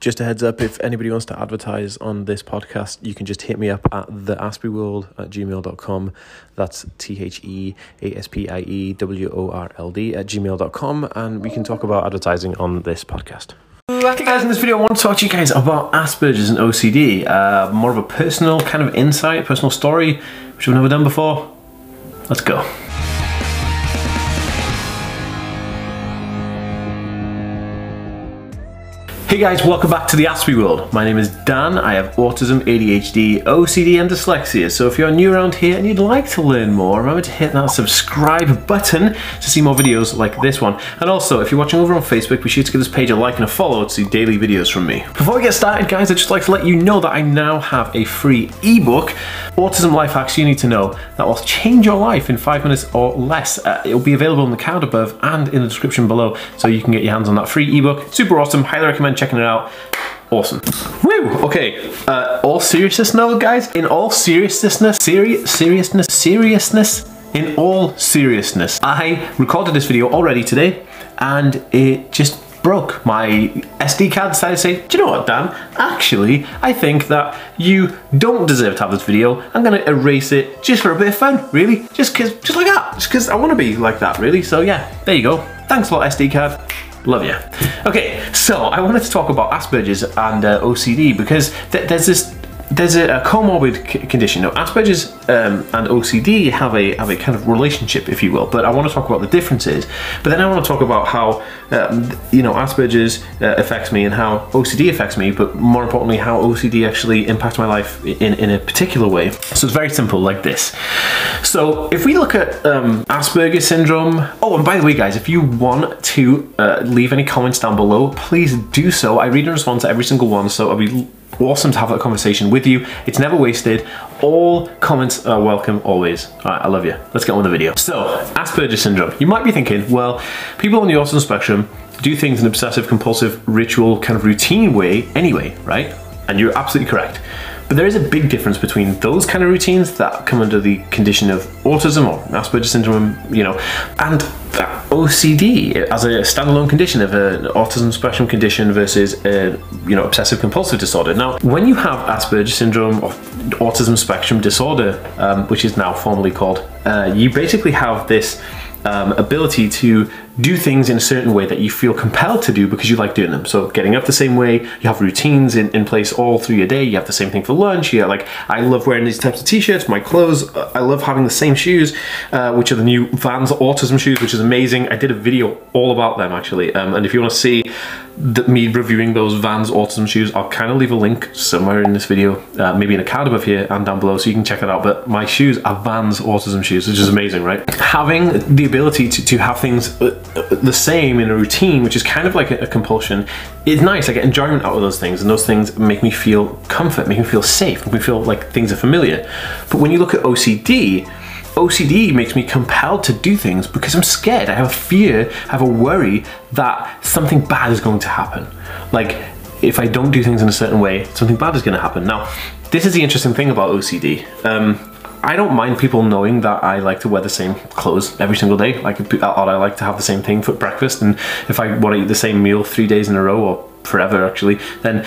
just a heads up if anybody wants to advertise on this podcast, you can just hit me up at the World at gmail.com. That's T H E A S P I E W O R L D at gmail.com, and we can talk about advertising on this podcast. Hey guys, in this video I want to talk to you guys about Asperger's and OCD. Uh, more of a personal kind of insight, personal story, which we've never done before. Let's go. Hey guys, welcome back to the Aspie World. My name is Dan. I have autism, ADHD, OCD, and dyslexia. So if you're new around here and you'd like to learn more, remember to hit that subscribe button to see more videos like this one. And also, if you're watching over on Facebook, be sure to give this page a like and a follow to see daily videos from me. Before we get started, guys, I'd just like to let you know that I now have a free ebook, Autism Life Hacks You Need to Know, that will change your life in five minutes or less. Uh, it'll be available in the card above and in the description below, so you can get your hands on that free ebook. Super awesome. Highly recommend checking it out. Awesome. Woo! Okay, uh, all seriousness now, guys. In all seriousness, serious, seriousness, seriousness, in all seriousness, I recorded this video already today and it just broke. My SD card decided to say, do you know what, Dan? Actually, I think that you don't deserve to have this video. I'm gonna erase it just for a bit of fun, really. Just cause, just like that. Just cause I wanna be like that, really. So yeah, there you go. Thanks a lot, SD card. Love you. Okay, so I wanted to talk about Asperger's and uh, OCD because th there's this there's a, a comorbid condition. Now, Asperger's um, and OCD have a have a kind of relationship, if you will. But I want to talk about the differences. But then I want to talk about how um, you know Asperger's uh, affects me and how OCD affects me. But more importantly, how OCD actually impacts my life in in a particular way. So it's very simple, like this. So if we look at um, Asperger's syndrome. Oh, and by the way, guys, if you want to uh, leave any comments down below, please do so. I read and respond to every single one. So I'll be awesome to have that conversation with you. It's never wasted. All comments are welcome always. All right, I love you. Let's get on with the video. So, Asperger's syndrome. You might be thinking, well, people on the autism spectrum do things in an obsessive compulsive ritual kind of routine way anyway, right? And you're absolutely correct. But there is a big difference between those kind of routines that come under the condition of autism or Asperger's syndrome, you know, and OCD as a standalone condition of an autism spectrum condition versus a, you know obsessive compulsive disorder. Now, when you have Asperger's syndrome or autism spectrum disorder, um, which is now formally called, uh, you basically have this um, ability to do things in a certain way that you feel compelled to do because you like doing them. So getting up the same way, you have routines in, in place all through your day. You have the same thing for lunch. You like, I love wearing these types of t-shirts, my clothes. I love having the same shoes, uh, which are the new Vans Autism shoes, which is amazing. I did a video all about them actually. Um, and if you want to see the, me reviewing those Vans Autism shoes, I'll kind of leave a link somewhere in this video, uh, maybe in a card above here and down below so you can check it out. But my shoes are Vans Autism shoes, which is amazing, right? Having the ability to, to have things uh, the same in a routine, which is kind of like a, a, compulsion, it's nice. I get enjoyment out of those things, and those things make me feel comfort, make me feel safe, make me feel like things are familiar. But when you look at OCD, OCD makes me compelled to do things because I'm scared. I have a fear, I have a worry that something bad is going to happen. Like, if I don't do things in a certain way, something bad is going to happen. Now, this is the interesting thing about OCD. Um, I don't mind people knowing that I like to wear the same clothes every single day. Like, I like to have the same thing for breakfast. And if I want to eat the same meal three days in a row or forever, actually, then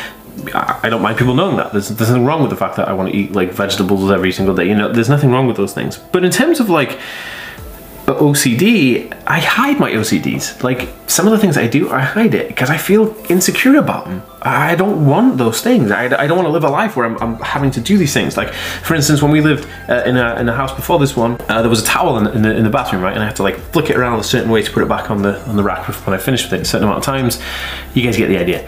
I don't mind people knowing that. There's, there's nothing wrong with the fact that I want to eat like vegetables every single day. You know, there's nothing wrong with those things. But in terms of like uh, OCD, I hide my OCDs. Like some of the things I do, I hide it because I feel insecure about them. I don't want those things. I, I don't want to live a life where I'm, I'm, having to do these things. Like, for instance, when we lived uh, in, a, in a house before this one, uh, there was a towel in the, in the, in, the, bathroom, right? And I had to like flick it around a certain way to put it back on the on the rack when I finished with it a certain amount of times. You guys get the idea.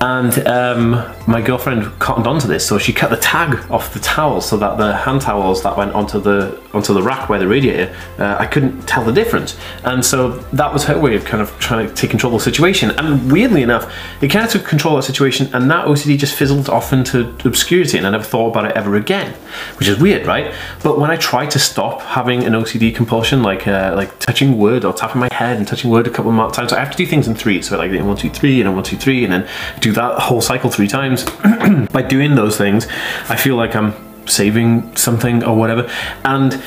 And um, my girlfriend cottoned onto this, so she cut the tag off the towel so that the hand towels that went onto the onto the rack by the radiator, uh, I couldn't tell the difference. And so that was her way of kind of trying to take control of the situation. And weirdly enough, it kind of took control of the situation and that OCD just fizzled off into obscurity and I never thought about it ever again, which is weird, right? But when I try to stop having an OCD compulsion, like uh, like touching wood or tapping my head and touching wood a couple of times, I have to do things in three. So like one, two, three, and then one, two, three, and then do that whole cycle three times. By doing those things, I feel like I'm saving something or whatever. And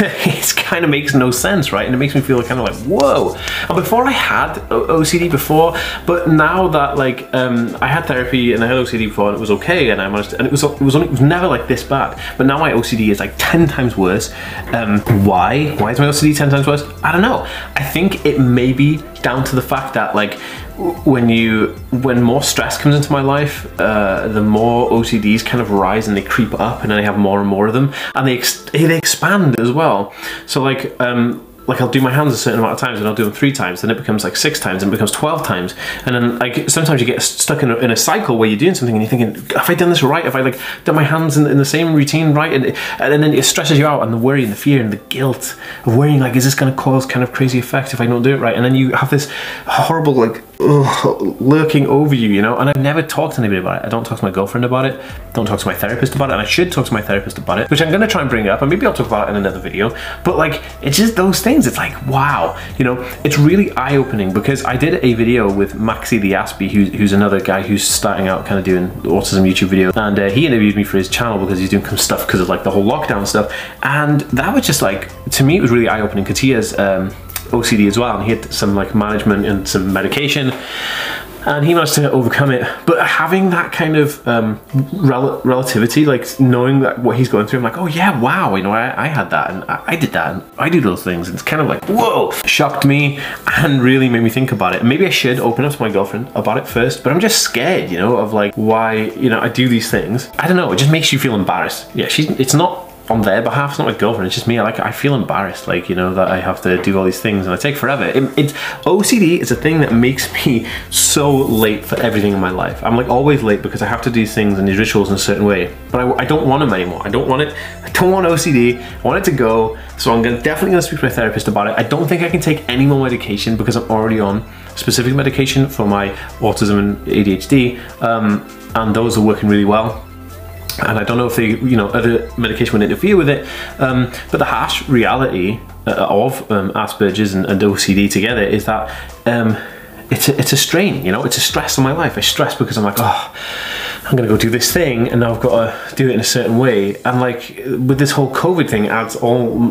it kind of makes no sense, right? And it makes me feel kind of like, whoa. And before I had OCD before, but now that like um, I had therapy and I had OCD before and it was okay and I managed and it was it was only, it was never like this bad. But now my OCD is like 10 times worse. Um, why? Why is my OCD 10 times worse? I don't know. I think it may be down to the fact that like when you when more stress comes into my life uh, the more OCDs kind of rise and they creep up and then I have more and more of them and they ex they expand as well so like um, like I'll do my hands a certain amount of times and I'll do them three times, then it becomes like six times and it becomes 12 times. And then like sometimes you get stuck in a, in a cycle where you're doing something and you're thinking, have I done this right? Have I like done my hands in, in the same routine right? And, and then it stresses you out and the worry and the fear and the guilt of worrying like, is this going to cause kind of crazy effect if I don't do it right? And then you have this horrible like lurking over you, you know? And I've never talked to anybody about it. I don't talk to my girlfriend about it. Don't talk to my therapist about it. And I should talk to my therapist about it, which I'm to try and bring up and maybe I'll talk about it in another video. But like, it's just those things. It's like, wow, you know, it's really eye-opening because I did a video with Maxi the Aspie, who's, who's another guy who's starting out kind of doing autism YouTube video. And uh, he interviewed me for his channel because he's doing some stuff because of like the whole lockdown stuff. And that was just like, to me, it was really eye-opening because he has um, OCD as well and he had some like management and some medication and he managed to overcome it. But having that kind of um, rel relativity, like knowing that what he's going through, I'm like, oh yeah, wow, you know, I, I had that and I, I, did that and I do those things. And it's kind of like, whoa, shocked me and really made me think about it. maybe I should open up to my girlfriend about it first, but I'm just scared, you know, of like why, you know, I do these things. I don't know, it just makes you feel embarrassed. Yeah, she's, it's not on their behalf. It's not my girlfriend. It's just me. I like. I feel embarrassed, like you know, that I have to do all these things, and I take forever. It, it, OCD is a thing that makes me so late for everything in my life. I'm like always late because I have to do things and these rituals in a certain way. But I, I don't want them anymore. I don't want it. I don't want OCD. I want it to go. So I'm gonna definitely gonna speak to my therapist about it. I don't think I can take any more medication because I'm already on specific medication for my autism and ADHD, um, and those are working really well and I don't know if they, you know, other medication would interfere with it. Um, but the harsh reality uh, of um, Asperger's and, and, OCD together is that um, it's a, it's a strain, you know, it's a stress on my life. I stress because I'm like, oh, I'm gonna go do this thing and now I've got to do it in a certain way. And like with this whole COVID thing adds all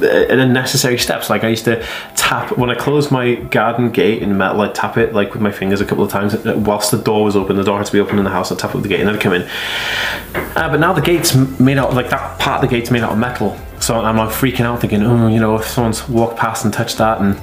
unnecessary steps. Like I used to tap, when I closed my garden gate in metal, I'd tap it like with my fingers a couple of times whilst the door was open. The door had to be open in the house, I'd tap it with the gate and I'd come in. Uh, but now the gate's made out, like that part of the gate's made out of metal. So I'm like freaking out thinking, oh, you know, if someone's walked past and touched that and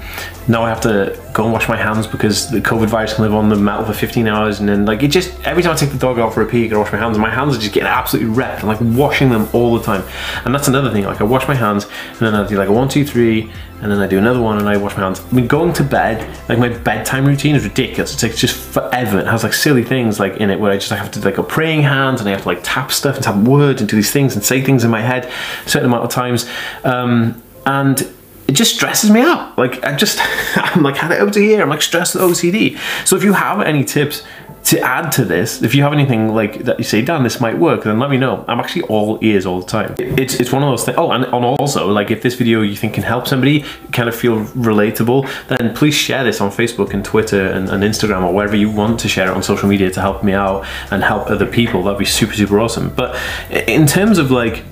now I have to go and wash my hands because the COVID virus can live on the metal for 15 hours and then like it just, every time I take the dog out for a pee, I wash my hands and my hands are just getting absolutely wrecked. I'm like washing them all the time. And that's another thing, like I wash my hands and then I do like a one, two, three, and then I do another one and I wash my hands. I mean, going to bed, like my bedtime routine is ridiculous. It's like just forever. It has like silly things like in it where I just have to like a praying hands and I have to like tap stuff and tap words and do these things and say things in my head a certain amount of times. Um, and it just stresses me out. Like I just, I'm like, had it over to here. I'm like stressed with OCD. So if you have any tips to add to this, if you have anything like that you say, Dan, this might work, then let me know. I'm actually all ears all the time. It's, it's one of those things. Oh, and, also, like if this video you think can help somebody, kind of feel relatable, then please share this on Facebook and Twitter and, and Instagram or wherever you want to share it on social media to help me out and help other people. That'd be super, super awesome. But in terms of like,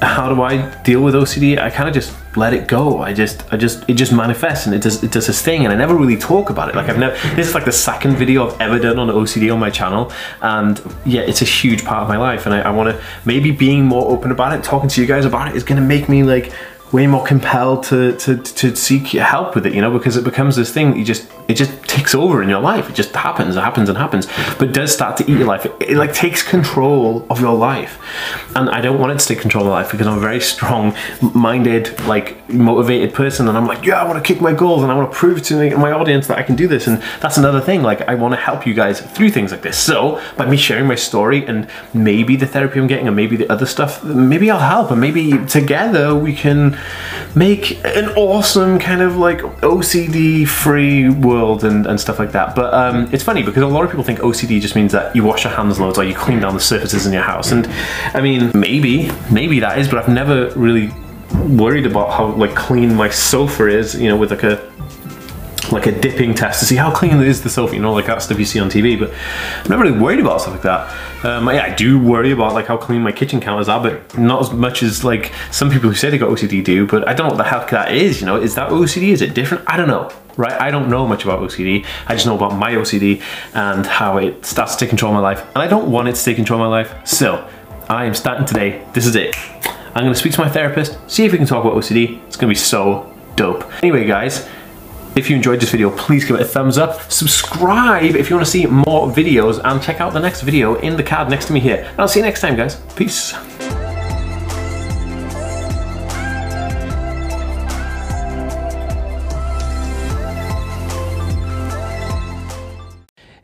how do I deal with OCD? I kind of just let it go. I just, I just, it just manifests and it does, it does its thing, and I never really talk about it. Like I've never. This is like the second video I've ever done on OCD on my channel, and yeah, it's a huge part of my life, and I, I want to maybe being more open about it, talking to you guys about it, is going to make me like way more compelled to, to, to seek help with it, you know, because it becomes this thing you just, it just takes over in your life. It just happens, it happens and happens, but does start to eat your life. It, it, like takes control of your life. And I don't want it to take control of my life because I'm a very strong minded, like motivated person. And I'm like, yeah, I want to kick my goals and I want to prove to my audience that I can do this. And that's another thing. Like I want to help you guys through things like this. So by me sharing my story and maybe the therapy I'm getting and maybe the other stuff, maybe I'll help and maybe together we can make an awesome kind of like OCD free world and, and stuff like that. But um, it's funny because a lot of people think OCD just means that you wash your hands loads or you clean down the surfaces in your house. And I mean, maybe, maybe that is, but I've never really worried about how like clean my sofa is, you know, with like a like a dipping test to see how clean is the sofa, you know, like that stuff you see on TV. But I'm not really worried about stuff like that. Um, yeah, I do worry about like how clean my kitchen counters are, but not as much as like some people who say they got OCD do. But I don't know what the heck that is. You know, is that OCD? Is it different? I don't know. Right, I don't know much about OCD. I just know about my OCD and how it starts to take control of my life. And I don't want it to take control of my life. So, I am starting today. This is it. I'm gonna speak to my therapist, see if we can talk about OCD. It's gonna be so dope. Anyway, guys, if you enjoyed this video, please give it a thumbs up. Subscribe if you want to see more videos and check out the next video in the card next to me here. And I'll see you next time, guys. Peace.